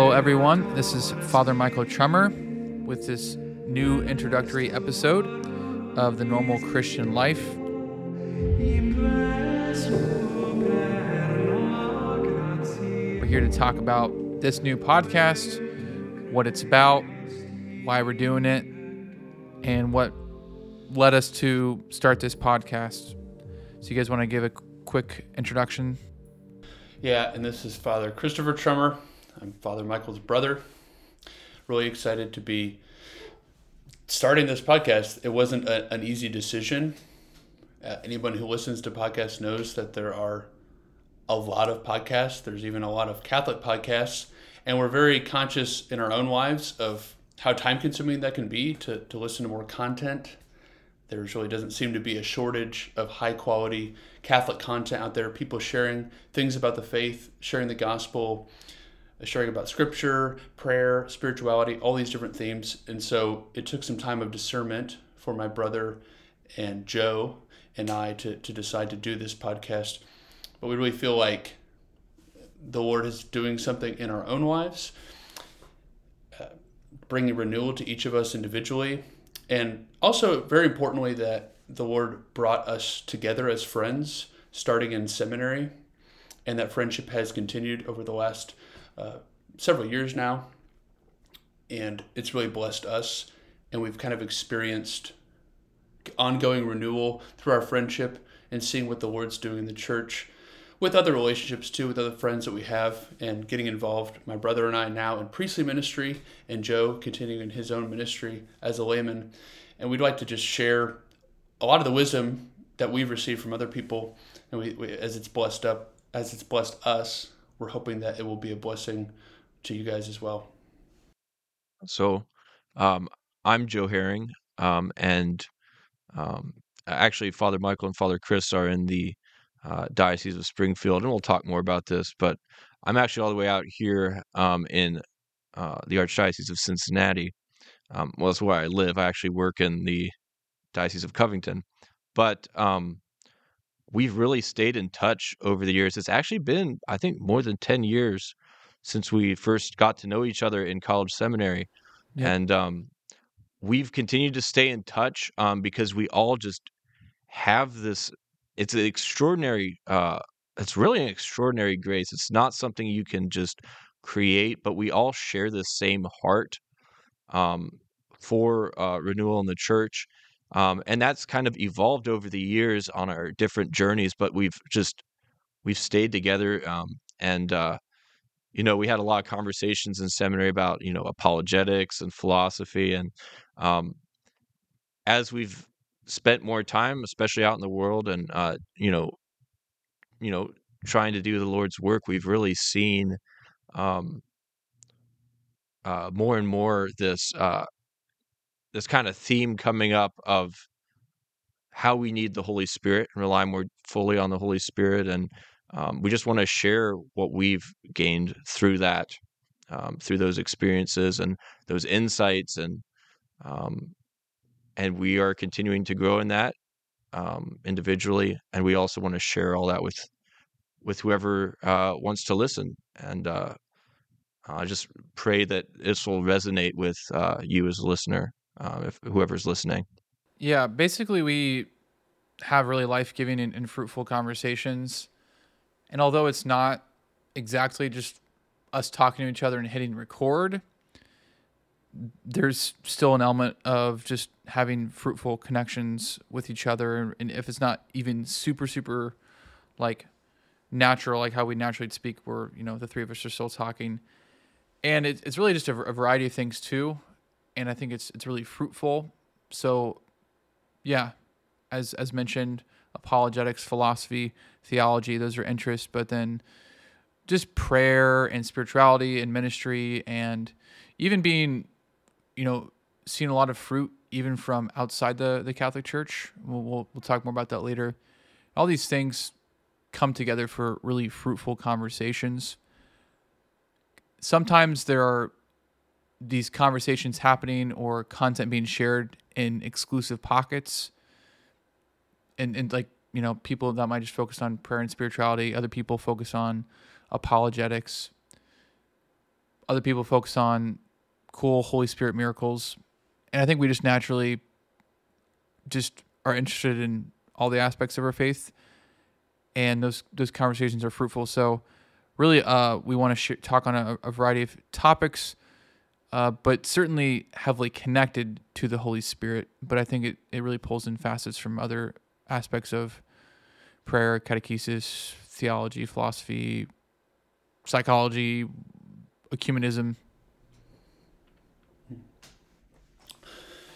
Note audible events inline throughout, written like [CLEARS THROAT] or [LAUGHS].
Hello, everyone. This is Father Michael Trummer with this new introductory episode of the Normal Christian Life. We're here to talk about this new podcast, what it's about, why we're doing it, and what led us to start this podcast. So, you guys want to give a quick introduction? Yeah, and this is Father Christopher Trummer. I'm Father Michael's brother. Really excited to be starting this podcast. It wasn't a, an easy decision. Uh, anyone who listens to podcasts knows that there are a lot of podcasts. There's even a lot of Catholic podcasts. And we're very conscious in our own lives of how time consuming that can be to, to listen to more content. There really doesn't seem to be a shortage of high quality Catholic content out there, people sharing things about the faith, sharing the gospel, sharing about scripture, prayer, spirituality, all these different themes. And so it took some time of discernment for my brother and Joe and I to, to decide to do this podcast. But we really feel like the Lord is doing something in our own lives, uh, bringing renewal to each of us individually. And also, very importantly, that the Lord brought us together as friends starting in seminary, and that friendship has continued over the last uh, several years now, and it's really blessed us. And we've kind of experienced ongoing renewal through our friendship and seeing what the Lord's doing in the church with other relationships too, with other friends that we have, and getting involved. My brother and I now in priestly ministry, and Joe continuing in his own ministry as a layman. And we'd like to just share a lot of the wisdom that we've received from other people, and we, we as it's blessed up, as it's blessed us, we're hoping that it will be a blessing to you guys as well. So, um, I'm Joe Herring, um, and um, actually, Father Michael and Father Chris are in the uh, Diocese of Springfield, and we'll talk more about this. But I'm actually all the way out here um, in uh, the Archdiocese of Cincinnati. Um, well, that's where I live. I actually work in the Diocese of Covington, but um, we've really stayed in touch over the years. It's actually been, I think, more than 10 years since we first got to know each other in college seminary. Yeah. And um, we've continued to stay in touch um, because we all just have this, it's an extraordinary, uh, it's really an extraordinary grace. It's not something you can just create, but we all share the same heart um, for uh, renewal in the church. Um, and that's kind of evolved over the years on our different journeys, but we've just we've stayed together. Um, and uh, you know, we had a lot of conversations in seminary about you know apologetics and philosophy, and um, as we've spent more time, especially out in the world, and uh, you know, you know, trying to do the Lord's work, we've really seen um, uh, more and more this uh, this kind of theme coming up of how we need the Holy Spirit and rely more fully on the Holy Spirit, and um, we just want to share what we've gained through that, um, through those experiences and those insights, and um, and we are continuing to grow in that um, individually, and we also want to share all that with with whoever uh, wants to listen, and uh, I just pray that this will resonate with uh, you as a listener um, if whoever's listening. Yeah, basically, we have really life giving and, and, fruitful conversations. And although it's not exactly just us talking to each other and hitting record, there's still an element of just having fruitful connections with each other. And if it's not even super, super like natural, like how we naturally speak, where, you know, the three of us are still talking. And it, it's really just a, a variety of things too and I think it's it's really fruitful. So, yeah, as as mentioned, apologetics, philosophy, theology, those are interests, but then just prayer and spirituality and ministry and even being, you know, seeing a lot of fruit even from outside the the Catholic Church. We'll we'll, we'll talk more about that later. All these things come together for really fruitful conversations. Sometimes there are these conversations happening or content being shared in exclusive pockets. And, and like you know people that might just focus on prayer and spirituality other people focus on apologetics. Other people focus on cool Holy Spirit miracles, and I think we just naturally just are interested in all the aspects of our faith, and those those conversations are fruitful. So, really, uh, we want to sh- talk on a, a variety of topics, uh, but certainly heavily connected to the Holy Spirit. But I think it, it really pulls in facets from other aspects of prayer, catechesis, theology, philosophy, psychology, ecumenism.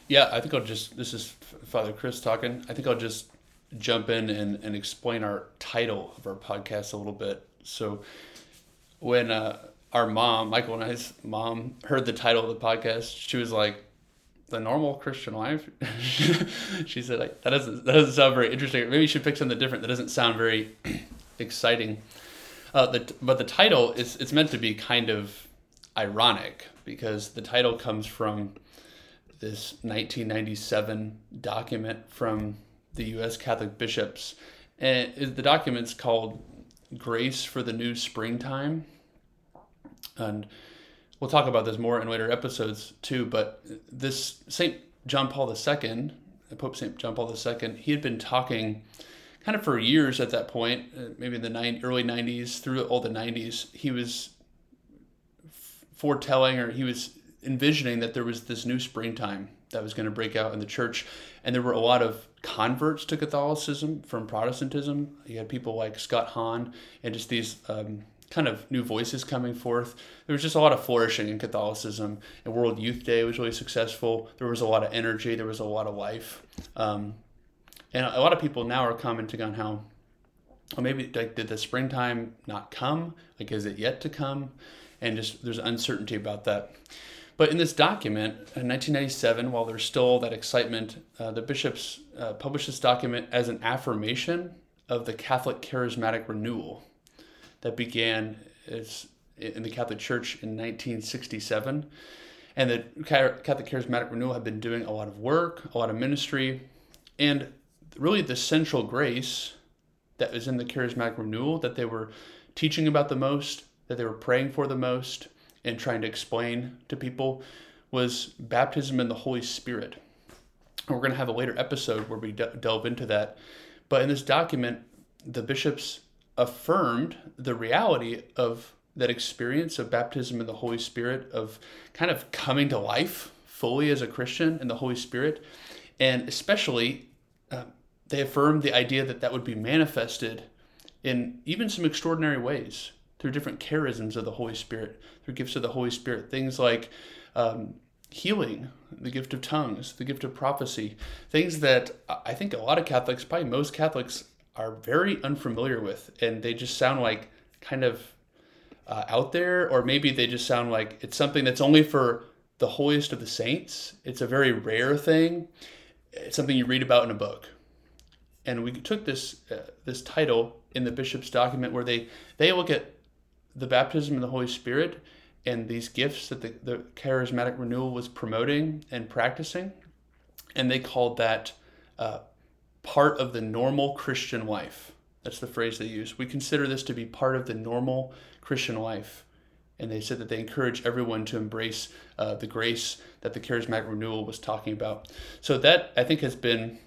Yeah, I think I'll just, this is Father Chris talking. I think I'll just jump in and, and explain our title of our podcast a little bit. So, when uh, our mom, Michael and I's mom, heard the title of the podcast, she was like, "The normal Christian life." [LAUGHS] she said, "Like that doesn't that doesn't sound very interesting. Maybe you should pick something different. That doesn't sound very [CLEARS THROAT] exciting." Uh, the, but the title is it's meant to be kind of ironic because the title comes from this 1997 document from the U.S. Catholic bishops, and the document's called "Grace for the New Springtime," and we'll talk about this more in later episodes too. But this Saint John Paul II, Pope Saint John Paul II, he had been talking kind of for years at that point, uh, maybe in the nine, early 90s through all the 90s, he was foretelling or he was envisioning that there was this new springtime that was going to break out in the church. And there were a lot of converts to Catholicism from Protestantism. You had people like Scott Hahn and just these um, kind of new voices coming forth. There was just a lot of flourishing in Catholicism. And World Youth Day was really successful. There was a lot of energy. There was a lot of life. Um, and a lot of people now are commenting on how, well, maybe like did the springtime not come? Like, is it yet to come? And just there's uncertainty about that. But in this document, in 1997, while there's still that excitement, uh, the bishops uh, published this document as an affirmation of the Catholic charismatic renewal that began as, in the Catholic Church in 1967. And the Catholic charismatic renewal had been doing a lot of work, a lot of ministry, and really the central grace that was in the charismatic renewal that they were teaching about the most, that they were praying for the most, and trying to explain to people was baptism in the Holy Spirit. we're going to have a later episode where we de- delve into that. But in this document, the bishops affirmed the reality of that experience of baptism in the Holy Spirit, of kind of coming to life fully as a Christian in the Holy Spirit, and especially uh, they affirmed the idea that that would be manifested in even some extraordinary ways through different charisms of the Holy Spirit, through gifts of the Holy Spirit, things like um, healing, the gift of tongues, the gift of prophecy, things that I think a lot of Catholics, probably most Catholics, are very unfamiliar with, and they just sound like kind of uh, out there, or maybe they just sound like it's something that's only for the holiest of the saints. It's a very rare thing. It's something you read about in a book and we took this uh, this title in the bishop's document where they they look at the baptism of the Holy Spirit and these gifts that the, the charismatic renewal was promoting and practicing, and they called that uh, part of the normal Christian life. That's the phrase they use. We consider this to be part of the normal Christian life. And they said that they encourage everyone to embrace uh, the grace that the charismatic renewal was talking about. So that I think has been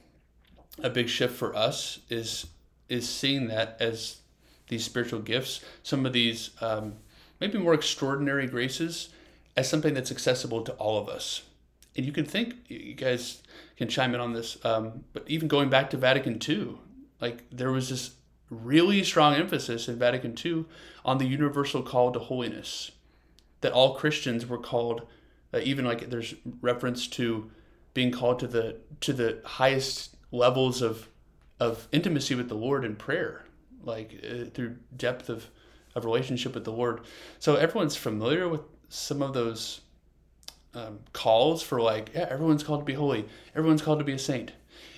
a big shift for us is is seeing that as these spiritual gifts, some of these um, maybe more extraordinary graces, as something that's accessible to all of us. And you can think, you guys can chime in on this, um, but even going back to Vatican II, like there was this really strong emphasis in Vatican II on the universal call to holiness, that all Christians were called, uh, even like there's reference to being called to the to the highest levels of of intimacy with the Lord in prayer, like uh, through depth of of relationship with the Lord. So everyone's familiar with some of those um, calls for like, yeah, everyone's called to be holy, everyone's called to be a saint.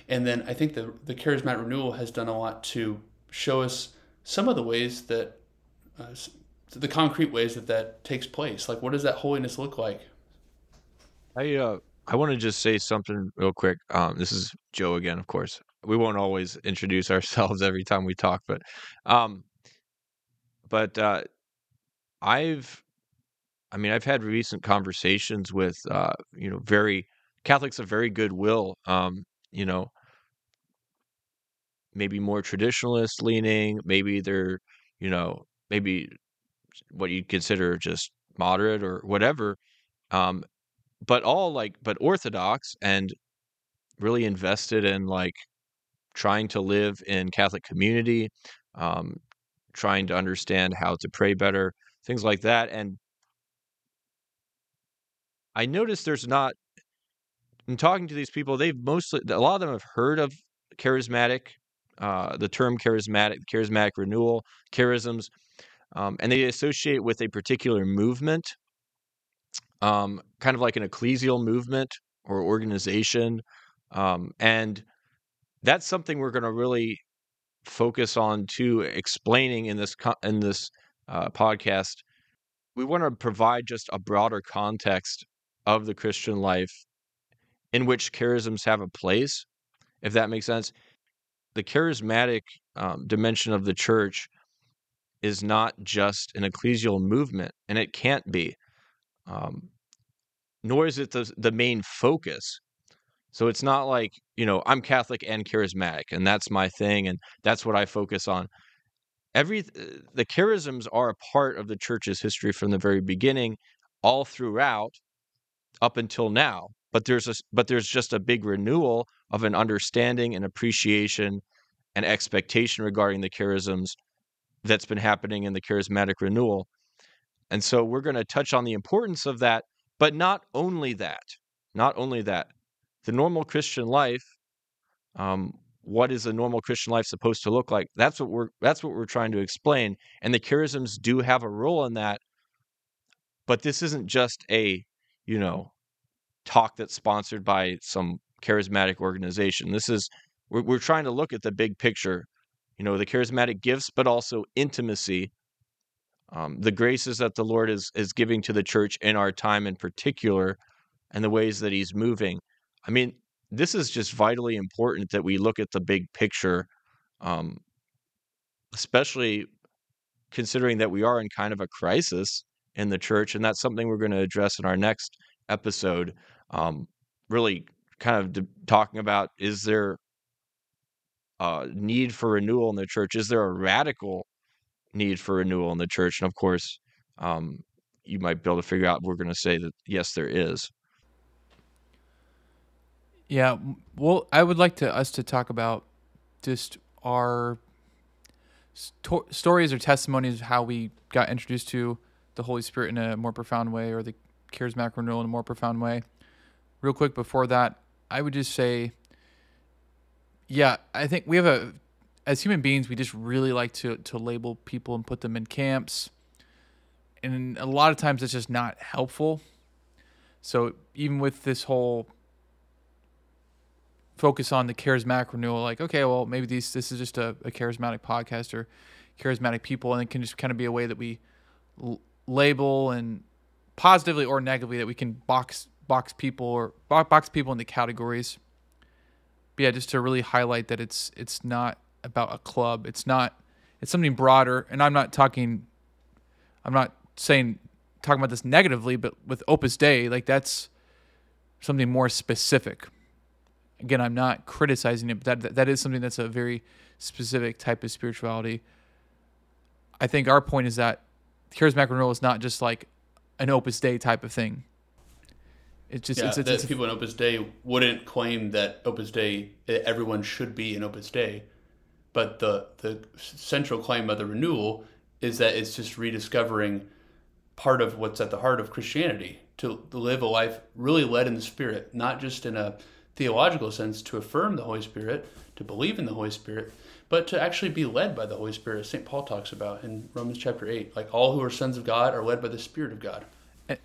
And then I think the the charismatic renewal has done a lot to show us some of the ways that uh, the concrete ways that that takes place. Like, what does that holiness look like? I uh I want to just say something real quick. Um, this is Joe again, of course. We won't always introduce [LAUGHS] ourselves every time we talk, but um, but uh, I've I mean, I've had recent conversations with, uh, you know, very Catholics of very goodwill, um, you know, maybe more traditionalist leaning, maybe they're, you know, maybe what you'd consider just moderate or whatever. Um, but all like, but Orthodox and really invested in like trying to live in Catholic community, um, trying to understand how to pray better, things like that. And I noticed there's not in talking to these people, they've mostly a lot of them have heard of charismatic, uh, the term charismatic, charismatic renewal, charisms, um, and they associate with a particular movement, um, kind of like an ecclesial movement or organization, um, and that's something we're going to really focus on to explaining in this in this uh, podcast. We want to provide just a broader context of the Christian life in which charisms have a place, if that makes sense. The charismatic um, dimension of the church is not just an ecclesial movement, and it can't be. Um, nor is it the, the main focus. So it's not like, you know, I'm Catholic and charismatic, and that's my thing, and that's what I focus on. Every the charisms are a part of the church's history from the very beginning, all throughout, up until now. But there's a but there's just a big renewal of an understanding and appreciation and expectation regarding the charisms that's been happening in the charismatic renewal. And so we're going to touch on the importance of that, but not only that, not only that. The normal Christian life, um, what is a normal Christian life supposed to look like? That's what we're that's what we're trying to explain. And the charisms do have a role in that. But this isn't just a, you know, talk that's sponsored by some charismatic organization. This is we're, we're trying to look at the big picture, you know, the charismatic gifts, but also intimacy, um, the graces that the Lord is is giving to the church in our time in particular, and the ways that He's moving. I mean, this is just vitally important that we look at the big picture, um, especially considering that we are in kind of a crisis in the church, and that's something we're going to address in our next episode. Um, really, kind of de- talking about is there a need for renewal in the church? Is there a radical need for renewal in the church? And of course, um, you might be able to figure out. We're going to say that yes, there is. Yeah, well, I would like to us to talk about just our sto- stories or testimonies of how we got introduced to the Holy Spirit in a more profound way, or the charismatic renewal in a more profound way. Real quick before that, I would just say, yeah, I think we have a, as human beings, we just really like to to label people and put them in camps, and a lot of times it's just not helpful. So even with this whole focus on the charismatic renewal, like okay, well maybe these this is just a, a charismatic podcast or charismatic people, and it can just kind of be a way that we label and positively or negatively that we can box box people or box people into categories. But yeah, just to really highlight that it's it's not about a club. It's not. It's something broader, and I'm not talking. I'm not saying talking about this negatively, but with Opus Dei, like that's something more specific. Again, I'm not criticizing it, but that that is something that's a very specific type of spirituality. I think our point is that charismatic renewal is not just like an Opus Dei type of thing. It's just yeah, it's, it's, that it's people in Opus Dei wouldn't claim that Opus Dei everyone should be in Opus Dei, but the the central claim of the renewal is that it's just rediscovering part of what's at the heart of Christianity to live a life really led in the Spirit, not just in a theological sense to affirm the Holy Spirit, to believe in the Holy Spirit, but to actually be led by the Holy Spirit, as St. Paul talks about in Romans chapter 8. Like all who are sons of God are led by the Spirit of God.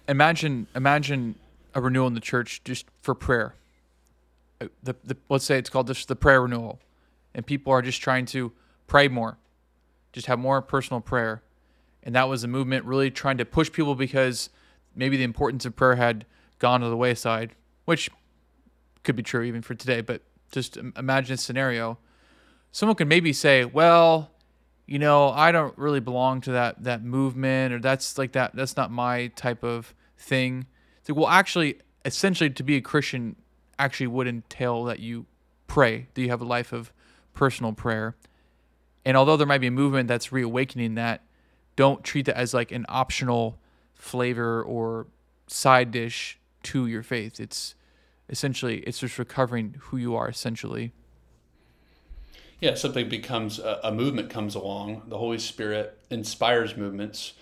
imagine imagine a renewal in the church just for prayer. Uh, The, the let's say it's called just the prayer renewal, and people are just trying to pray more, just have more personal prayer, and that was a movement really trying to push people because maybe the importance of prayer had gone to the wayside, which could be true even for today. But just imagine a scenario, someone could maybe say, well, you know, I don't really belong to that that movement or that's like that that's not my type of thing. It's like, well, actually, essentially, to be a Christian actually would entail that you pray, that you have a life of personal prayer. And although there might be a movement that's reawakening that, don't treat that as like an optional flavor or side dish to your faith. It's essentially it's just recovering who you are essentially. Yeah, something becomes a, a movement comes along. The Holy Spirit inspires movements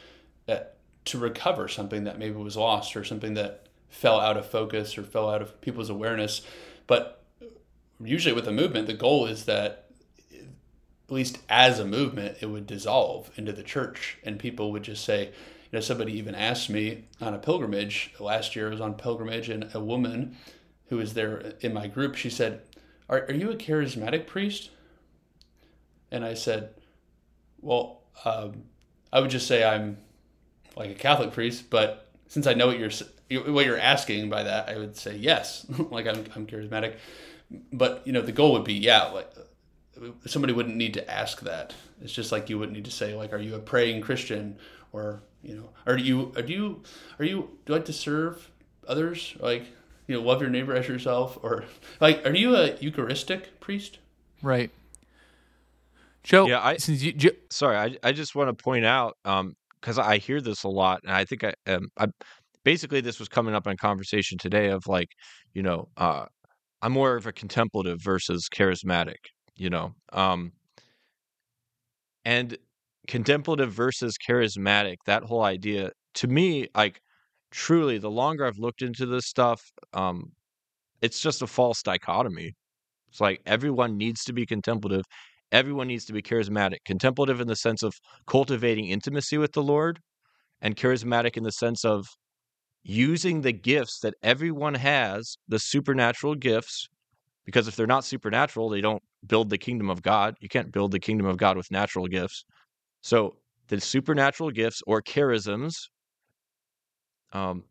that, to recover something that maybe was lost or something that fell out of focus or fell out of people's awareness. But usually with a movement, the goal is that at least as a movement, it would dissolve into the church, and people would just say, you know, somebody even asked me on a pilgrimage last year. I was on pilgrimage, and a woman who was there in my group, she said, "Are, are you a charismatic priest?" And I said, "Well, um, I would just say I'm like a Catholic priest, but since I know what you're what you're asking by that, I would say yes, [LAUGHS] like I'm I'm charismatic. But you know, the goal would be yeah, like somebody wouldn't need to ask that. It's just like you wouldn't need to say like, are you a praying Christian or you know, are you are you are you do you like to serve others like you know love your neighbor as yourself or like are you a Eucharistic priest? Right. Joe, Yeah, I since you, Joe, sorry, I I just want to point out um because I hear this a lot, and I think I um I basically this was coming up in conversation today of like you know uh I'm more of a contemplative versus charismatic, you know. Um and contemplative versus charismatic, that whole idea to me like truly the longer I've looked into this stuff, um it's just a false dichotomy. It's like everyone needs to be contemplative. Everyone needs to be charismatic. Contemplative in the sense of cultivating intimacy with the Lord, and charismatic in the sense of using the gifts that everyone has, the supernatural gifts, because if they're not supernatural, they don't build the kingdom of God. You can't build the kingdom of God with natural gifts. So the supernatural gifts or charisms, um,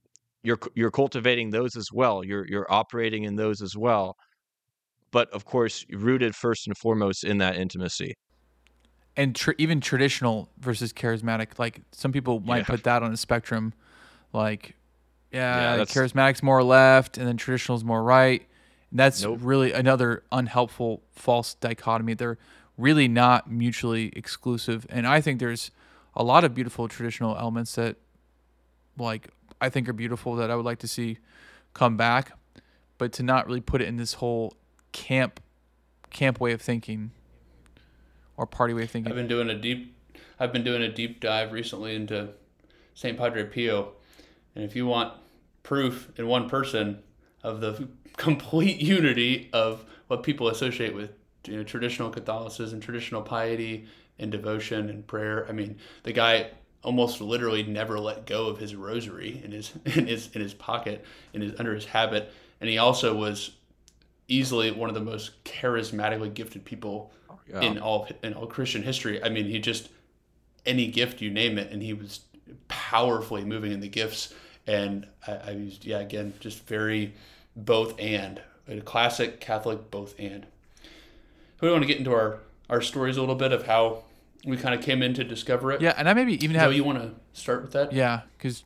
you're you're cultivating those as well. You're you're operating in those as well. But of course, rooted first and foremost in that intimacy. and tr- even traditional versus charismatic, like some people might Yeah. put that on a spectrum. Like, yeah, that's- charismatic's more left, and then traditional's more right. And that's Nope. really another unhelpful false dichotomy. They're really not mutually exclusive, and I think there's a lot of beautiful traditional elements that, like, I think are beautiful that I would like to see come back, but to not really put it in this whole camp camp way of thinking or party way of thinking. I've been doing a deep I've been doing a deep dive recently into St. Padre Pio. And if you want proof in one person of the [LAUGHS] complete unity of what people associate with you know, traditional Catholicism, traditional piety and devotion and prayer, I mean, the guy almost literally never let go of his rosary in his [LAUGHS] in his in his pocket in his under his habit and he also was easily one of the most charismatically gifted people oh, Yeah. in all in all Christian history. I mean, he just any gift you name it, and he was powerfully moving in the gifts. And I, I used yeah again just very both and a classic Catholic both and. We want to get into our our stories a little bit of how we kind of came in to discover it. Yeah, and I maybe even Joe, have you want to start with that? yeah, because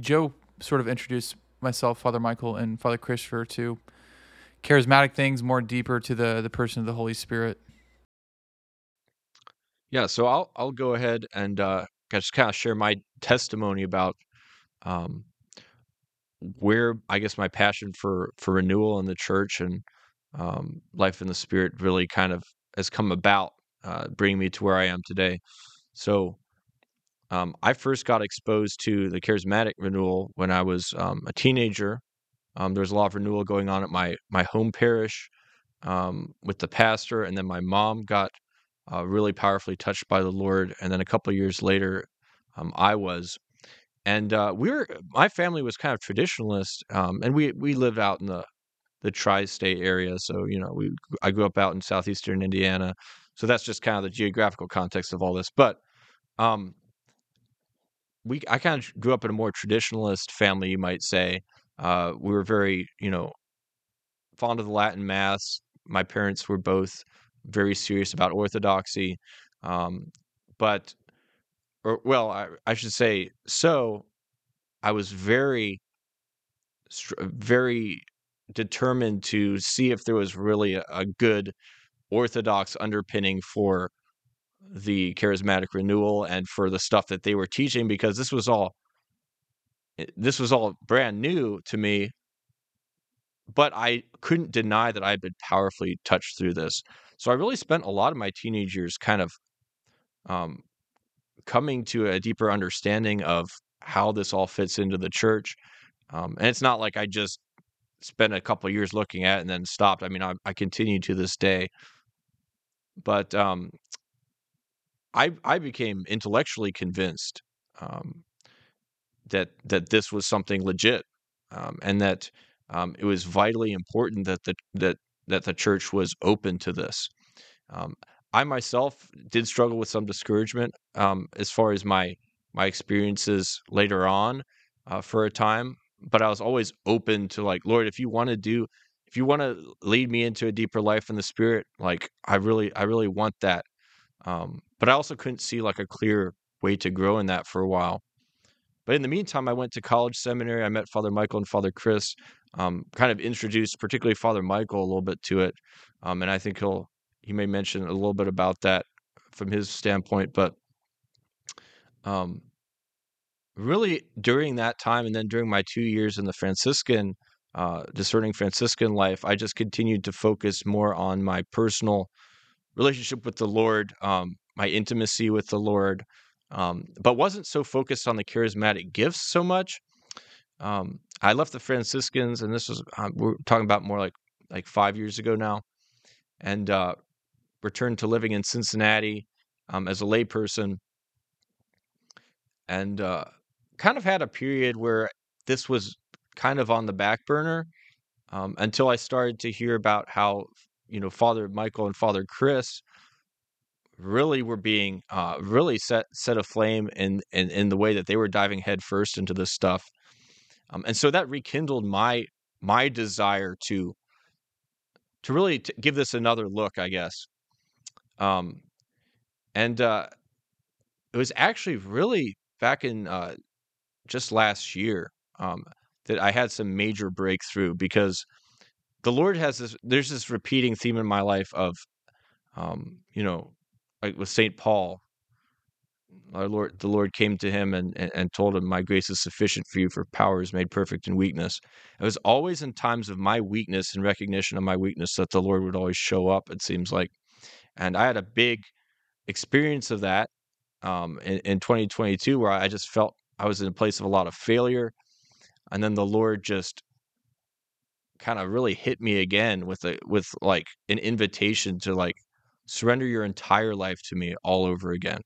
Joe sort of introduced myself, Father Michael, and Father Christopher to charismatic things, more deeper to the the person of the Holy Spirit. Yeah, so I'll I'll go ahead and uh, just kind of share my testimony about um, where I guess my passion for for renewal in the church and um, life in the spirit really kind of has come about, uh, bringing me to where I am today. So um, I first got exposed to the charismatic renewal when I was um, a teenager. Um, there was a lot of renewal going on at my my home parish um, with the pastor, and then my mom got uh, really powerfully touched by the Lord. And then a couple years later, um, I was, and uh, we were. My family was kind of traditionalist, um, and we we lived out in the the tri-state area. So you know, we I grew up out in southeastern Indiana, so that's just kind of the geographical context of all this. But um, we I kind of grew up in a more traditionalist family, you might say. Uh, we were very, you know, fond of the Latin Mass. My parents were both very serious about orthodoxy. Um, but or well, I, I should say so. I was very, very determined to see if there was really a, a good orthodox underpinning for the charismatic renewal and for the stuff that they were teaching because this was all this was all brand new to me but I couldn't deny that I had been powerfully touched through this. So I really spent a lot of my teenage years kind of um, coming to a deeper understanding of how this all fits into the church. Um, and it's not like I just spent a couple years looking at it and then stopped. I mean, I, I continue to this day. But um, I I became intellectually convinced um, that that this was something legit, um, and that um, it was vitally important that the that that the church was open to this. Um, I myself did struggle with some discouragement um, as far as my my experiences later on uh, for a time, but I was always open to like, Lord, if you want to do, if you want to lead me into a deeper life in the Spirit, like I really, I really want that. Um, but I also couldn't see like a clear way to grow in that for a while. But in the meantime, I went to college seminary. I met Father Michael and Father Chris. Um, kind of introduced, particularly Father Michael, a little bit to it, um, and I think he'll he may mention a little bit about that from his standpoint. But um, really, during that time, and then during my two years in the Franciscan, uh, discerning Franciscan life, I just continued to focus more on my personal relationship with the Lord, um, my intimacy with the Lord, um, but wasn't so focused on the charismatic gifts so much. Um, I left the Franciscans, and this was um, we're talking about more like like five years ago now, and uh, returned to living in Cincinnati um, as a layperson, and uh, kind of had a period where this was kind of on the back burner um, until I started to hear about how you know Father Michael and Father Chris really were being uh, really set set aflame in, in in the way that they were diving headfirst into this stuff, um, and so that rekindled my my desire to to really t- give this another look, I guess. Um, and uh, it was actually really back in uh, just last year um, that I had some major breakthrough because the Lord has this. There's this repeating theme in my life of, um, you know, like with Saint Paul, our Lord, the Lord came to him and, and, and told him, "My grace is sufficient for you, for power is made perfect in weakness." It was always in times of my weakness and recognition of my weakness that the Lord would always show up. It seems like, and I had a big experience of that um, in, in 2022 where I just felt I was in a place of a lot of failure, and then the Lord just kind of really hit me again with a with like an invitation to like surrender your entire life to me all over again.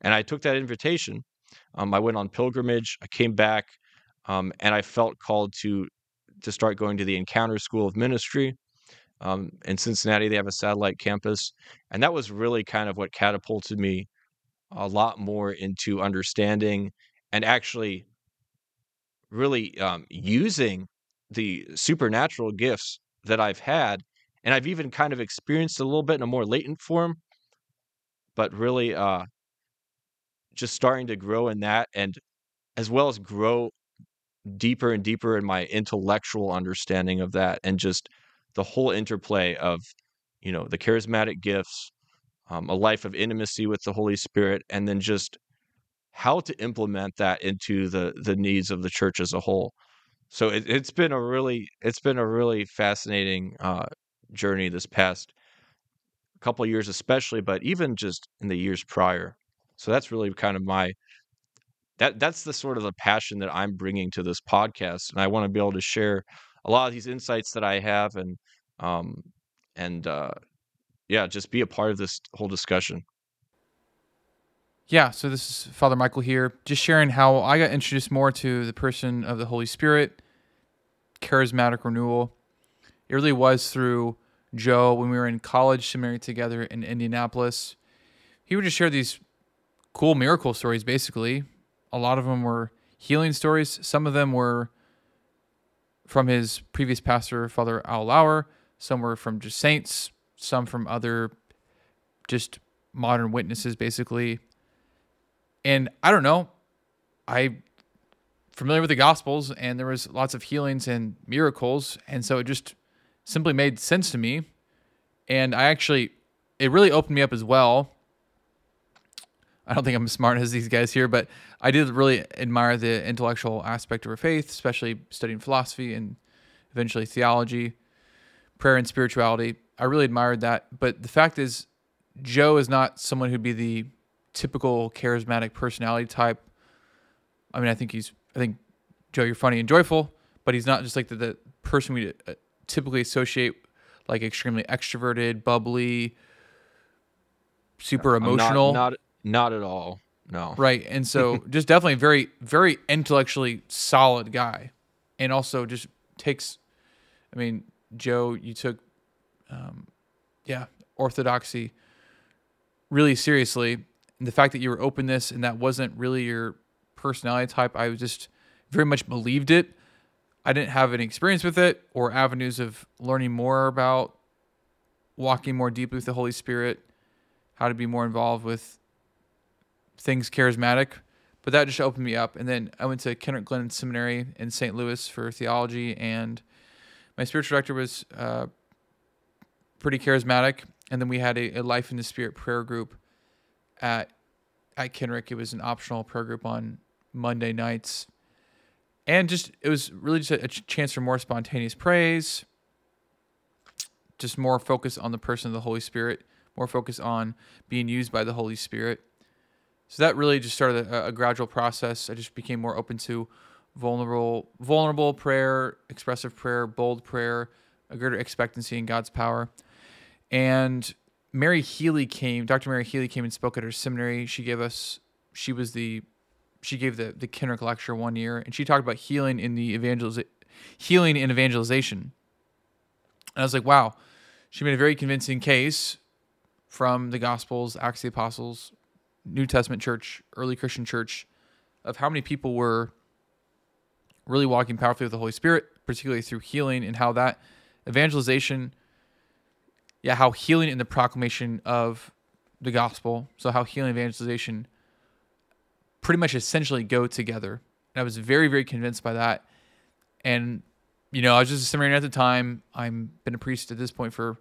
And I took that invitation. Um, I went on pilgrimage. I came back, um, and I felt called to to start going to the Encounter School of Ministry. Um, in Cincinnati, they have a satellite campus, and that was really kind of what catapulted me a lot more into understanding and actually really um, using the supernatural gifts that I've had, and I've even kind of experienced a little bit in a more latent form, but really uh, just starting to grow in that, and as well as grow deeper and deeper in my intellectual understanding of that, and just the whole interplay of you know the charismatic gifts, um, a life of intimacy with the Holy Spirit, and then just how to implement that into the the needs of the church as a whole. So it, it's been a really it's been a really fascinating uh, journey this past couple years, especially, but even just in the years prior. So that's really kind of my that that's the sort of the passion that I'm bringing to this podcast, and I want to be able to share a lot of these insights that I have, and um and uh, yeah, just be a part of this whole discussion. Yeah, so this is Father Michael here, just sharing how I got introduced more to the person of the Holy Spirit, charismatic renewal. It really was through Joe when we were in college seminary together in Indianapolis. He would just share these cool miracle stories, basically. A lot of them were healing stories, some of them were from his previous pastor, Father Al Lauer, some were from just saints, some from other just modern witnesses, basically. And I don't know, I familiar with the gospels and there was lots of healings and miracles. And so it just simply made sense to me. And i actually it really opened me up as well. I don't think i'm as smart [LAUGHS] as these guys here but i did really admire the intellectual aspect of her faith especially studying philosophy and eventually theology prayer and spirituality. I really admired that. But the fact is joe is not someone who'd be the typical charismatic personality type. I mean i think he's I think Joe, you're funny and joyful, but he's not just like the, the person we uh, typically associate like extremely extroverted, bubbly, super I'm not- emotional. Not, not at all. No. Right. And so [LAUGHS] just definitely very, very intellectually solid guy. And also just takes, I mean, Joe, you took, um, yeah, orthodoxy really seriously. And the fact that you were open this and that wasn't really your personality type, I was just very much believed it. I didn't have any experience with it or avenues of learning more about walking more deeply with the Holy Spirit, how to be more involved with things charismatic, but that just opened me up. And then I went to Kenrick Glennon Seminary in St. Louis for theology, and my spiritual director was uh, pretty charismatic. And then we had a, a Life in the Spirit prayer group at at Kenrick. It was an optional prayer group on Monday nights, and just it was really just a, a chance for more spontaneous praise, just more focus on the person of the Holy Spirit, more focus on being used by the Holy Spirit. So that really just started a, a gradual process. I just became more open to vulnerable, vulnerable prayer, expressive prayer, bold prayer, a greater expectancy in God's power. And Mary Healy came, Dr. Mary Healy came and spoke at her seminary. She gave us, she was the, she gave the the Kenrick lecture one year, and she talked about healing in the evangeliz, healing in evangelization. And I was like, wow, she made a very convincing case from the Gospels, Acts of the Apostles, New Testament church, early Christian church, of how many people were really walking powerfully with the Holy Spirit, particularly through healing, and how that evangelization, yeah, how healing in the proclamation of the gospel, so how healing evangelization pretty much essentially go together. And I was very, very convinced by that. And, you know, I was just a seminarian at the time. I'm been a priest at this point for a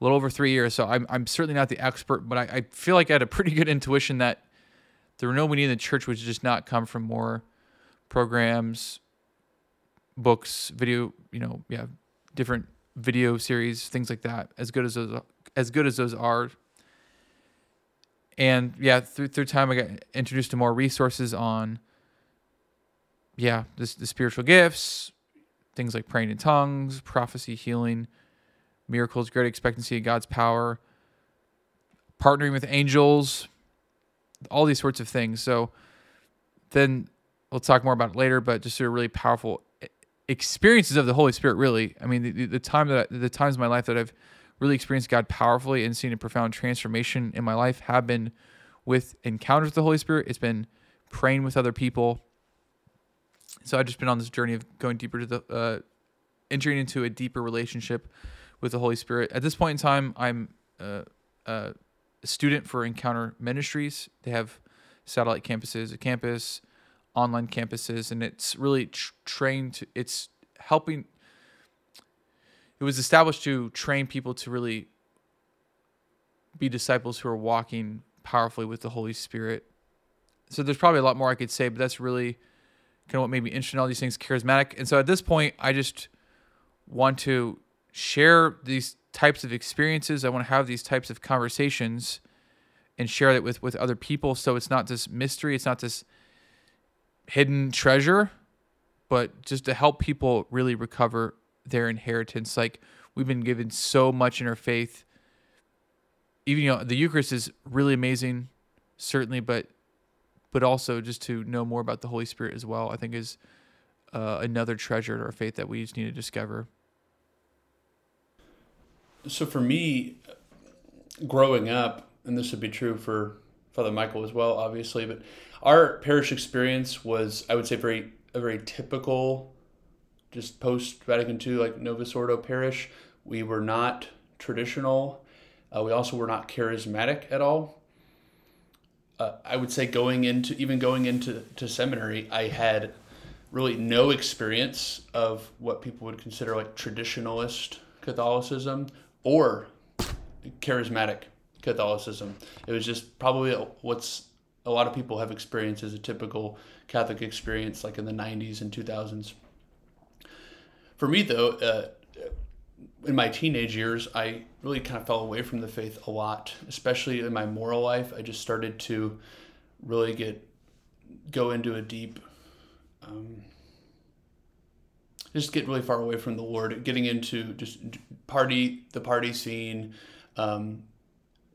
little over three years. So I'm, I'm certainly not the expert, but I, I feel like I had a pretty good intuition that the need in the church would just not come from more programs, books, video, you know, yeah, different video series, things like that. As good as those, as good as those are, and yeah, through through time, I got introduced to more resources on, yeah, this the spiritual gifts, things like praying in tongues, prophecy, healing, miracles, great expectancy, of God's power, partnering with angels, all these sorts of things. So then we'll talk more about it later, but just sort of really powerful experiences of the Holy Spirit. Really, I mean, the, the- the time that I, the times in my life that I've really experienced God powerfully and seen a profound transformation in my life have been with encounters with the Holy Spirit. It's been praying with other people. So I've just been on this journey of going deeper to the, uh, entering into a deeper relationship with the Holy Spirit. At this point in time, I'm uh, uh, a student for Encounter Ministries. They have satellite campuses, a campus, online campuses, and it's really tr- trained to, it's helping it was established to train people to really be disciples who are walking powerfully with the Holy Spirit. So there's probably a lot more I could say, but that's really kind of what made me interested in all these things, charismatic. And so at this point, I just want to share these types of experiences. I want to have these types of conversations and share that with with other people. So it's not this mystery. It's not this hidden treasure, but just to help people really recover their inheritance. Like we've been given so much in our faith. Even you know the Eucharist is really amazing, certainly, but but also just to know more about the Holy Spirit as well. I think is uh, another treasure in our faith that we just need to discover. So for me, growing up, and this would be true for Father Michael as well, obviously, but our parish experience was, I would say, very a very typical, just post Vatican II, like Novus Ordo parish. We were not traditional. Uh, we also were not charismatic at all. uh, I would say going into even going into to seminary, I had really no experience of what people would consider like traditionalist Catholicism or charismatic Catholicism. It was just probably what's a lot of people have experienced as a typical Catholic experience, like in the 90s and 2000s. For me, though, uh, in my teenage years, I really kind of fell away from the faith a lot, especially in my moral life. I just started to really get go into a deep, um, just get really far away from the Lord, getting into just party, the party scene, um,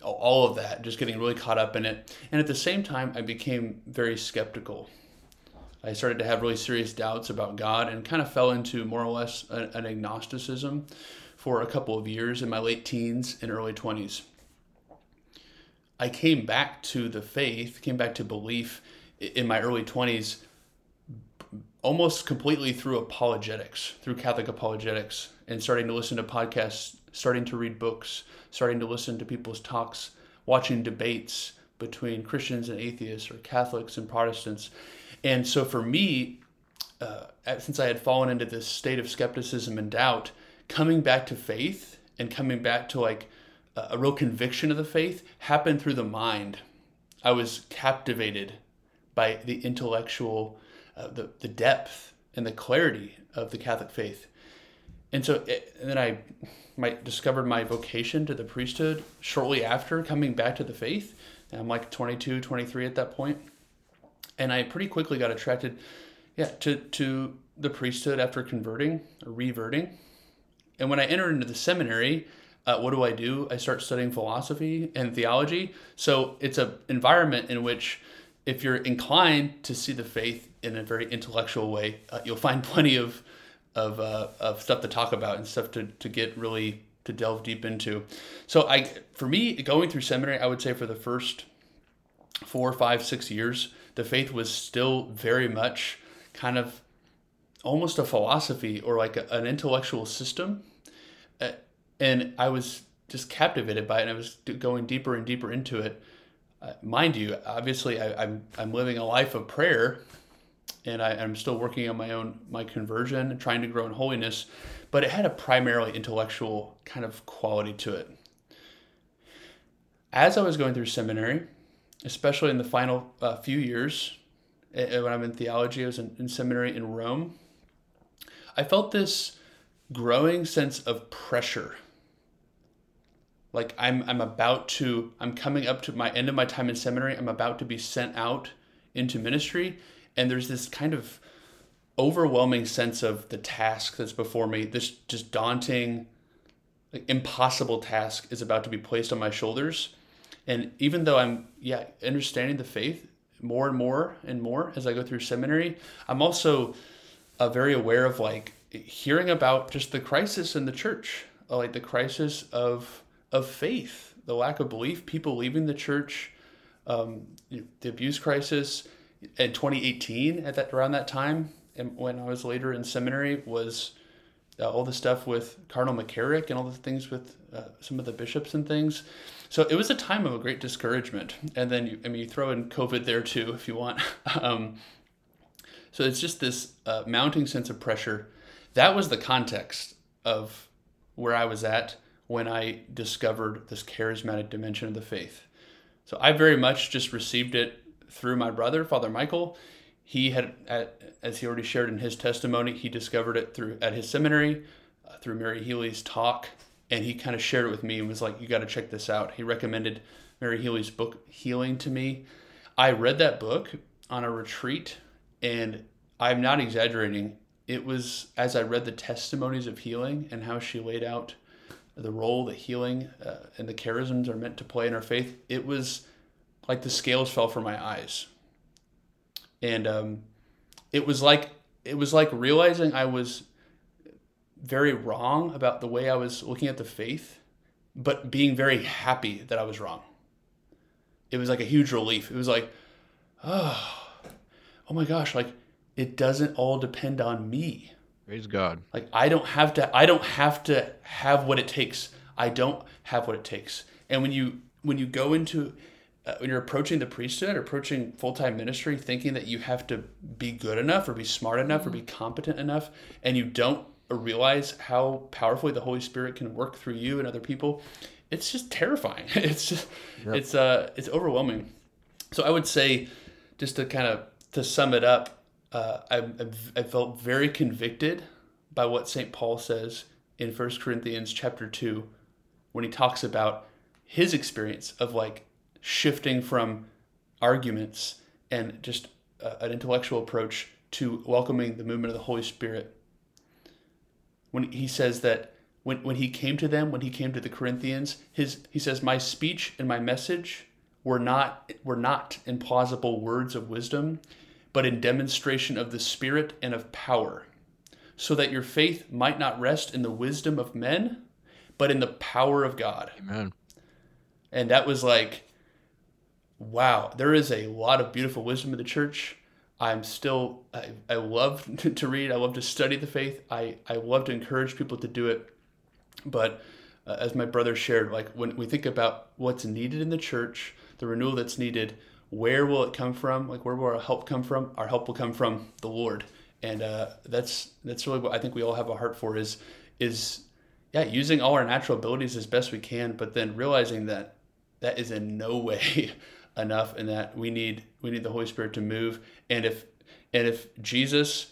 all of that, just getting really caught up in it. And at the same time, I became very skeptical. I started to have really serious doubts about God and kind of fell into more or less an agnosticism for a couple of years in my late teens and early 20s. I came back to the faith, came back to belief in my early 20s almost completely through apologetics, through Catholic apologetics, and starting to listen to podcasts, starting to read books, starting to listen to people's talks, watching debates between Christians and atheists or Catholics and Protestants. And so for me, uh, since I had fallen into this state of skepticism and doubt, coming back to faith and coming back to like a real conviction of the faith happened through the mind. I was captivated by the intellectual, uh, the, the depth and the clarity of the Catholic faith. And so, it, and then I my, discovered my vocation to the priesthood shortly after coming back to the faith. And I'm like 22, 23 at that point. And I pretty quickly got attracted, yeah, to, to the priesthood after converting or reverting. And when I entered into the seminary, uh, what do I do? I start studying philosophy and theology. So it's an environment in which, if you're inclined to see the faith in a very intellectual way, uh, you'll find [LAUGHS] plenty of of, uh, of stuff to talk about and stuff to, to get really to delve deep into. So I, for me, going through seminary, I would say for the first four, five, six years, the faith was still very much kind of almost a philosophy or like a, an intellectual system and I was just captivated by it, and I was going deeper and deeper into it. Uh, mind you, obviously, I, am I'm, I'm living a life of prayer, and I, am still working on my own my conversion and trying to grow in holiness, but it had a primarily intellectual kind of quality to it. As I was going through seminary, especially in the final uh, few years, when I'm in theology, I was in, in seminary in Rome. I felt this growing sense of pressure like I'm I'm about to I'm coming up to my end of my time in seminary. I'm about to be sent out into ministry and there's this kind of overwhelming sense of the task that's before me. This just daunting like impossible task is about to be placed on my shoulders. And even though I'm yeah, understanding the faith more and more and more as I go through seminary, I'm also uh, very aware of like hearing about just the crisis in the church, like the crisis of of faith, the lack of belief, people leaving the church, um, the abuse crisis in 2018 at that around that time, and when I was later in seminary was uh, all the stuff with Cardinal McCarrick and all the things with uh, some of the bishops and things. So it was a time of a great discouragement. And then you, I mean, you throw in COVID there too if you want. [LAUGHS] um, so it's just this uh, mounting sense of pressure. That was the context of where I was at when I discovered this charismatic dimension of the faith. So I very much just received it through my brother, Father Michael. He had, as he already shared in his testimony, he discovered it through at his seminary, uh, through Mary Healy's talk, and he kind of shared it with me and was like, "You got to check this out." He recommended Mary Healy's book Healing to me. I read that book on a retreat, and I'm not exaggerating. It was as I read the testimonies of healing and how she laid out the role that healing uh, and the charisms are meant to play in our faith, it was like the scales fell from my eyes, and um, it was like it was like realizing I was very wrong about the way I was looking at the faith, but being very happy that I was wrong. It was like a huge relief. It was like, oh, oh my gosh, like it doesn't all depend on me Praise God. Like I don't have to I don't have to have what it takes. I don't have what it takes. And when you when you go into uh, when you're approaching the priesthood, or approaching full time ministry, thinking that you have to be good enough or be smart enough or be competent enough, and you don't realize how powerfully the Holy Spirit can work through you and other people, it's just terrifying. [LAUGHS] It's just, Yep. it's uh, it's overwhelming. So I would say, just to kind of to sum it up, uh, I, I felt very convicted by what St. Paul says in 1 Corinthians chapter 2 when he talks about his experience of like shifting from arguments and just uh, an intellectual approach to welcoming the movement of the Holy Spirit. When he says that when, when he came to them, when he came to the Corinthians, his he says, My speech and my message were not were not in plausible words of wisdom, but in demonstration of the Spirit and of power, so that your faith might not rest in the wisdom of men, but in the power of God. Amen. And that was like, wow, there is a lot of beautiful wisdom in the church. I'm still, I, I love [LAUGHS] to read, I love to study the faith, I, I love to encourage people to do it. But uh, as my brother shared, like when we think about what's needed in the church, the renewal that's needed, where will it come from? Like where will our help come from? Our help will come from the Lord, and uh, that's that's really what I think we all have a heart for is is yeah using all our natural abilities as best we can, but then realizing that that is in no [LAUGHS] way enough, and that we need we need the Holy Spirit to move. And if and if Jesus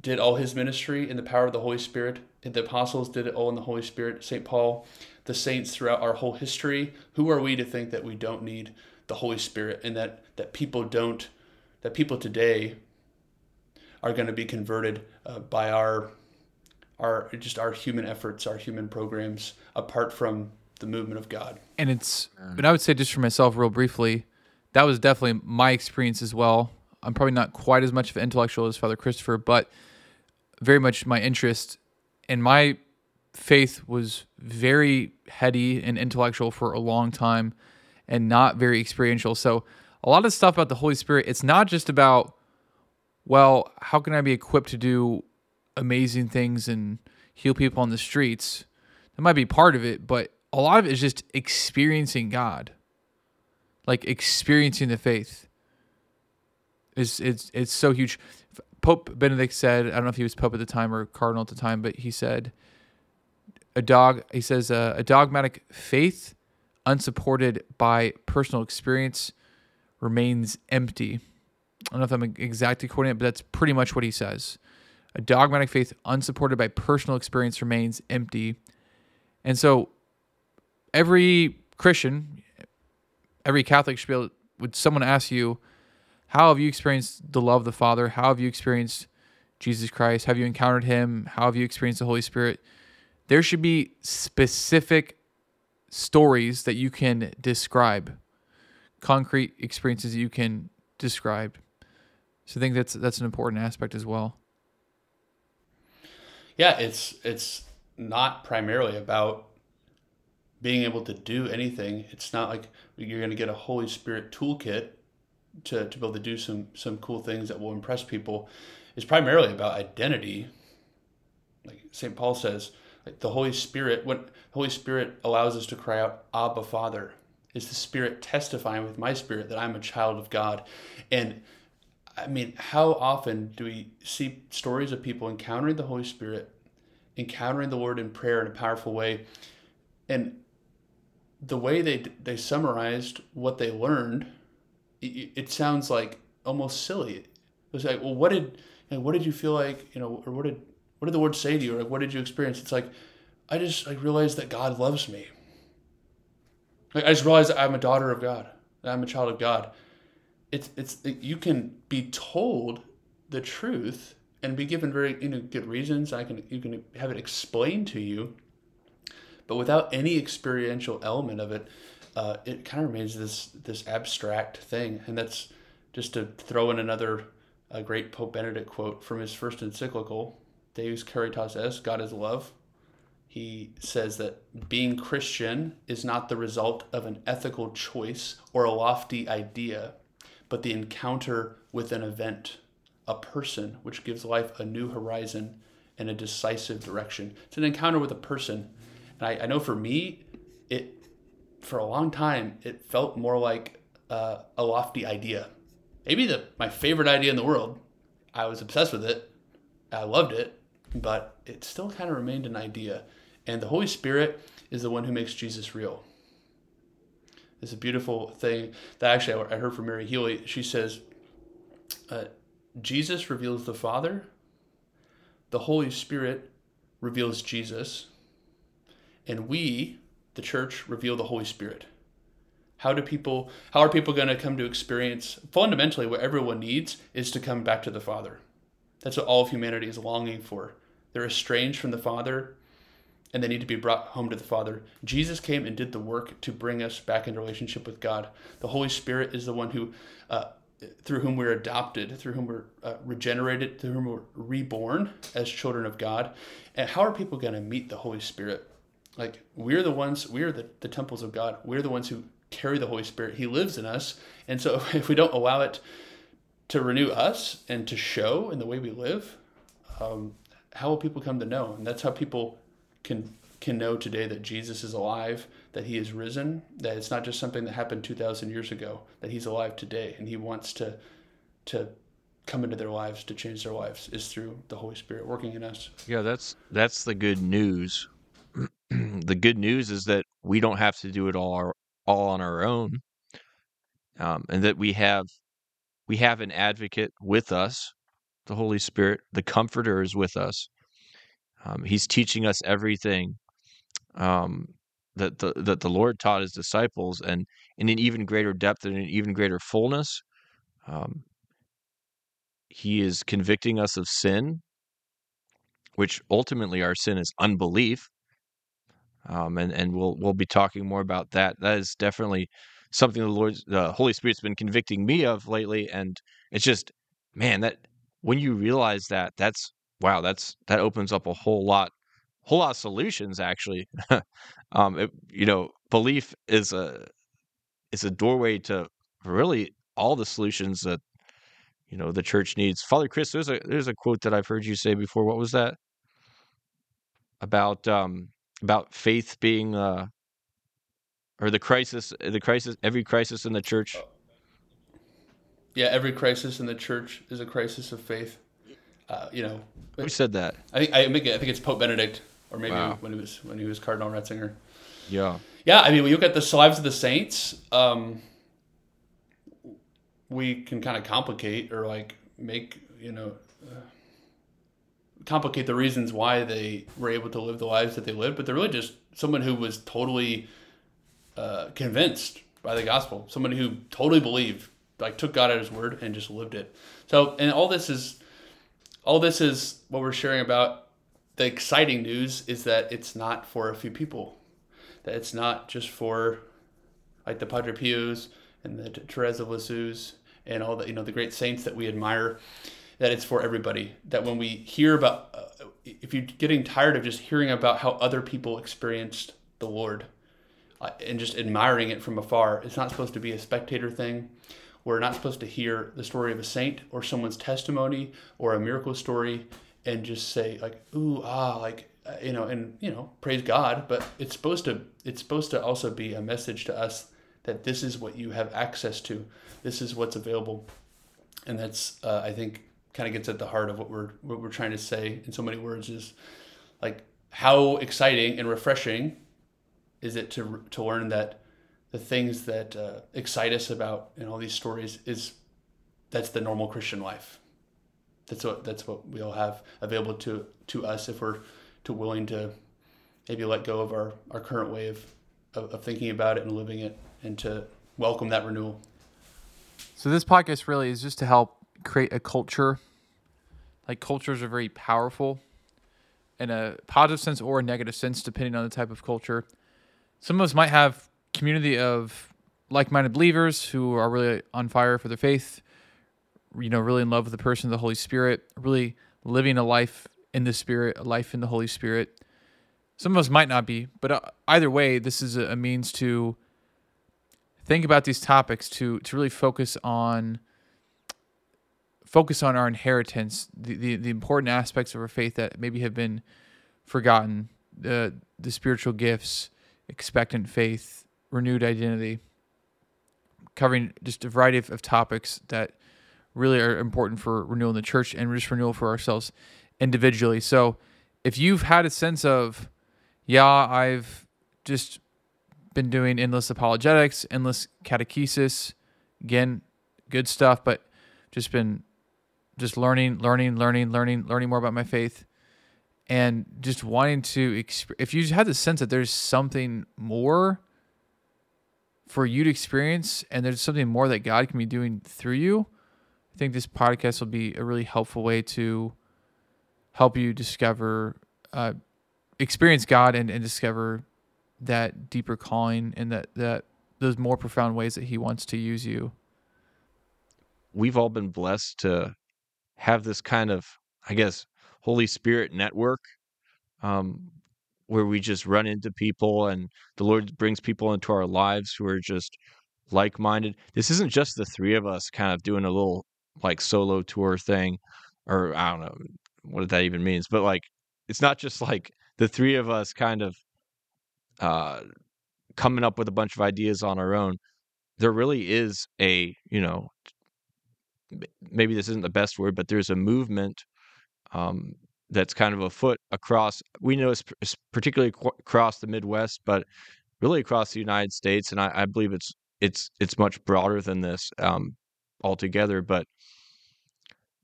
did all his ministry in the power of the Holy Spirit, and the apostles did it all in the Holy Spirit, St. Paul, the saints throughout our whole history, who are we to think that we don't need the Holy Spirit and that, that people don't, that people today are going to be converted uh, by our, our, just our human efforts, our human programs, apart from the movement of God. And it's but i would say just for myself real briefly that was definitely my experience as well. I'm probably not quite as much of an intellectual as father christopher but very much my interest and my faith was very heady and intellectual for a long time and not very experiential. So a lot of stuff about the holy spirit it's not just about well how can i be equipped to do amazing things and heal people on the streets? That might be part of it, but a lot of it is just experiencing God, like experiencing the faith. Is it's it's so huge. Pope Benedict said, I don't know if he was pope at the time or cardinal at the time, but he said, a dog. He says uh, a dogmatic faith, unsupported by personal experience, remains empty. I don't know if I'm exactly quoting it, but that's pretty much what he says. A dogmatic faith unsupported by personal experience remains empty. And so every Christian, every Catholic should be able, would someone ask you, how have you experienced the love of the Father? How have you experienced Jesus Christ? Have you encountered him? How have you experienced the Holy Spirit? There should be specific stories that you can describe, concrete experiences that you can describe. So I think that's that's an important aspect as well. Yeah, it's it's not primarily about being able to do anything. It's not like you're going to get a Holy Spirit toolkit to, to be able to do some some cool things that will impress people. It's primarily about identity. Like St. Paul says, like the Holy Spirit, when Holy Spirit allows us to cry out, Abba Father, is the Spirit testifying with my spirit that I'm a child of God. And I mean, how often do we see stories of people encountering the Holy Spirit, encountering the Lord in prayer in a powerful way, and the way they they summarized what they learned, it, it sounds like almost silly. It was like, well, what did you know, what did you feel like, you know, or what did what did the Lord say to you, or like, what did you experience? It's like, I just like realized that God loves me. Like, I just realized that I'm a daughter of God, that I'm a child of God it's it's you can be told the truth and be given very you know good reasons. I can you can have it explained to you, but without any experiential element of it, uh, it kind of remains this this abstract thing. And that's just to throw in another a great Pope Benedict quote from his first encyclical, Deus Caritas Est, God is love. He says that being Christian is not the result of an ethical choice or a lofty idea, but the encounter with an event, a person, which gives life a new horizon and a decisive direction. It's an encounter with a person. And I, I know for me, it for a long time, it felt more like uh, a lofty idea. Maybe the my favorite idea in the world. I was obsessed with it. I loved it, but it still kind of remained an idea. And the Holy Spirit is the one who makes Jesus real. It's a beautiful thing that actually I heard from Mary Healy. She says, uh, Jesus reveals the Father, the Holy Spirit reveals Jesus, and we, the church, reveal the Holy Spirit. How do people how are people going to come to experience fundamentally what everyone needs is to come back to the Father. That's what all of humanity is longing for. They're estranged from the Father and they need to be brought home to the Father. Jesus came and did the work to bring us back into relationship with God. The Holy Spirit is the one who uh, through whom we're adopted, through whom we're uh, regenerated, through whom we're reborn as children of God. And how are people going to meet the Holy Spirit? Like, we're the ones, we're the, the temples of God. We're the ones who carry the Holy Spirit. He lives in us. And so, [LAUGHS] if we don't allow it to renew us and to show in the way we live, um, how will people come to know? And that's how people can can know today that Jesus is alive, that he is risen, that it's not just something that happened 2000 years ago, that he's alive today and he wants to to come into their lives to change their lives is through the Holy Spirit working in us. Yeah, that's that's the good news. The good news is that we don't have to do it all our, all on our own, um, and that we have we have an advocate with us, the Holy Spirit. The Comforter is with us. Um, he's teaching us everything um, that the that the Lord taught his disciples, and in an even greater depth and an even greater fullness. Um, he is convicting us of sin, which ultimately our sin is unbelief. Um, and and we'll we'll be talking more about that. That is definitely something the Lord, the Holy Spirit's been convicting me of lately, and it's just, man, that when you realize that, that's wow, that's that opens up a whole lot whole lot of solutions actually. [LAUGHS] um, it, you know, belief is a is a doorway to really all the solutions that you know the church needs. Father Chris, there's a there's a quote that I've heard you say before. What was that? About um about faith being uh or the crisis the crisis every crisis in the church. Yeah, every crisis in the church is a crisis of faith. Uh, you know, who said that? I think I, think it's Pope Benedict or maybe wow. when he was when he was Cardinal Ratzinger. Yeah. Yeah, I mean, when you look at the lives of the saints, um, we can kind of complicate or like make you know uh, complicate the reasons why they were able to live the lives that they lived, but they're really just someone who was totally uh, convinced by the gospel, someone who totally believed, like took God at His word and just lived it. So, and all this is, all this is what we're sharing about the exciting news is that it's not for a few people. That it's not just for like the Padre Pios and the Teresa of Lisieux and all the you know the great saints that we admire. That it's for everybody. That when we hear about, uh, if you're getting tired of just hearing about how other people experienced the Lord uh, and just admiring it from afar, it's not supposed to be a spectator thing. We're not supposed to hear the story of a saint or someone's testimony or a miracle story and just say like ooh ah like uh, you know and you know praise god but it's supposed to it's supposed to also be a message to us that this is what you have access to this is what's available and that's uh, i think kind of gets at the heart of what we're what we're trying to say in so many words is like how exciting and refreshing is it to to learn that the things that uh, excite us about in all these stories is that's the normal christian life that's what that's what we all have available to to us if we're too willing to maybe let go of our, our current way of, of, of thinking about it and living it and to welcome that renewal. So this podcast really is just to help create a culture. Like cultures are very powerful in a positive sense or a negative sense, depending on the type of culture. Some of us might have community of like-minded believers who are really on fire for their faith you know, really in love with the person of the Holy Spirit, really living a life in the Spirit, a life in the Holy Spirit. Some of us might not be, but uh, either way, this is a means to think about these topics to to really focus on focus on our inheritance, the, the, the important aspects of our faith that maybe have been forgotten, the the spiritual gifts, expectant faith, renewed identity, covering just a variety of, of topics that really are important for renewal in the church and just renewal for ourselves individually. So if you've had a sense of, yeah, I've just been doing endless apologetics, endless catechesis, again, good stuff, but just been just learning, learning, learning, learning, learning more about my faith and just wanting to exp- if you had the sense that there's something more for you to experience and there's something more that God can be doing through you, I think this podcast will be a really helpful way to help you discover, uh, experience God and, and discover that deeper calling and that, that those more profound ways that He wants to use you. We've all been blessed to have this kind of, I guess, Holy Spirit network um, where we just run into people and the Lord brings people into our lives who are just like minded. This isn't just the three of us kind of doing a little like solo tour thing, or I don't know what that even means, but like it's not just like the three of us kind of uh, coming up with a bunch of ideas on our own. There really is a, you know, maybe this isn't the best word, but there's a movement um, that's kind of afoot across. We know it's particularly across the Midwest, but really across the United States, and I, I believe it's it's it's much broader than this um, altogether. But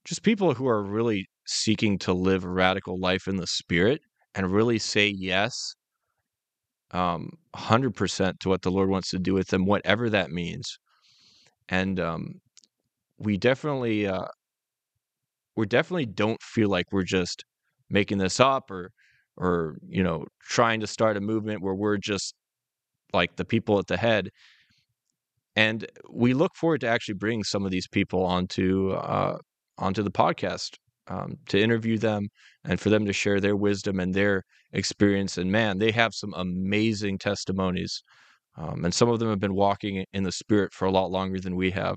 just people who are really seeking to live a radical life in the Spirit and really say yes, um, hundred percent to what the Lord wants to do with them, whatever that means. And um, we definitely uh, we definitely don't feel like we're just making this up or or you know trying to start a movement where we're just like the people at the head. And we look forward to actually bringing some of these people onto uh, onto the podcast um, to interview them and for them to share their wisdom and their experience. And man they have some amazing testimonies um, and some of them have been walking in the spirit for a lot longer than we have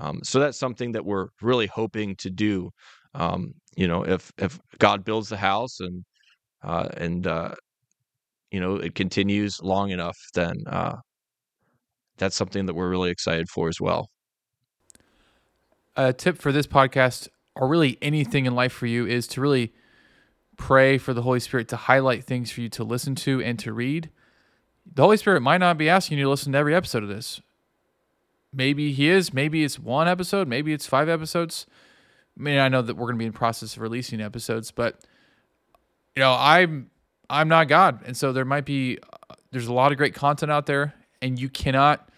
um, so that's something that we're really hoping to do. Um, you know, if if God builds the house and uh, and uh, you know it continues long enough, then uh, that's something that we're really excited for as well. A tip for this podcast, or really anything in life for you, is to really pray for the Holy Spirit to highlight things for you to listen to and to read. The Holy Spirit might not be asking you to listen to every episode of this maybe he is. Maybe it's one episode. Maybe it's five episodes. I mean, I know that we're going to be in process of releasing episodes, but you know, I'm I'm not God, and so there might be uh, there's a lot of great content out there, and you cannot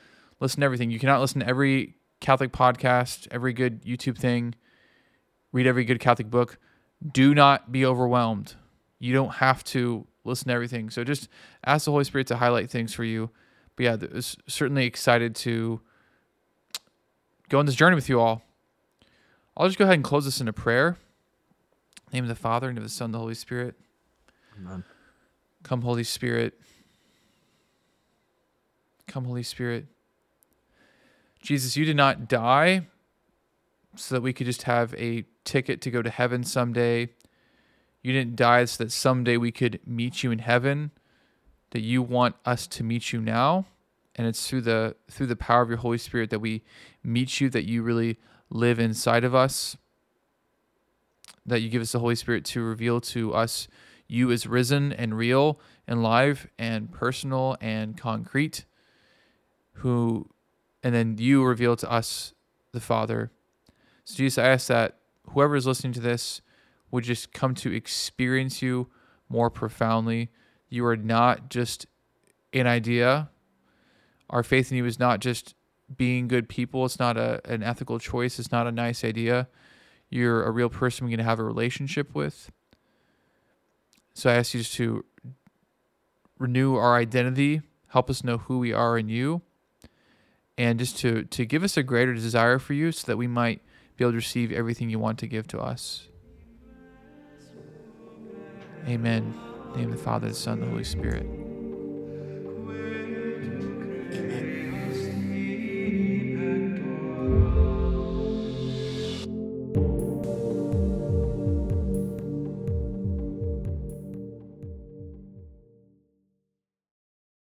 listen to everything. You cannot listen to every Catholic podcast, every good YouTube thing, read every good Catholic book. Do not be overwhelmed. You don't have to listen to everything. So just ask the Holy Spirit to highlight things for you. But yeah, certainly excited to go on this journey with you all. I'll just go ahead and close this in a prayer. name of the Father, and of the Son, and the Holy Spirit. Amen. Come, Holy Spirit. Come, Holy Spirit. Jesus, you did not die so that we could just have a ticket to go to heaven someday. You didn't die so that someday we could meet you in heaven, that you want us to meet you now and it's through the through the power of your holy spirit that we meet you that you really live inside of us that you give us the holy spirit to reveal to us you as risen and real and live and personal and concrete who and then you reveal to us the father. So jesus i ask that whoever is listening to this would just come to experience you more profoundly. You are not just an idea our faith in you is not just being good people. It's not a, an ethical choice. It's not a nice idea. You're a real person we're going to have a relationship with. So I ask you just to renew our identity, help us know who we are in you, and just to, to give us a greater desire for you so that we might be able to receive everything you want to give to us. Amen. name of the Father, the Son, the Holy Spirit.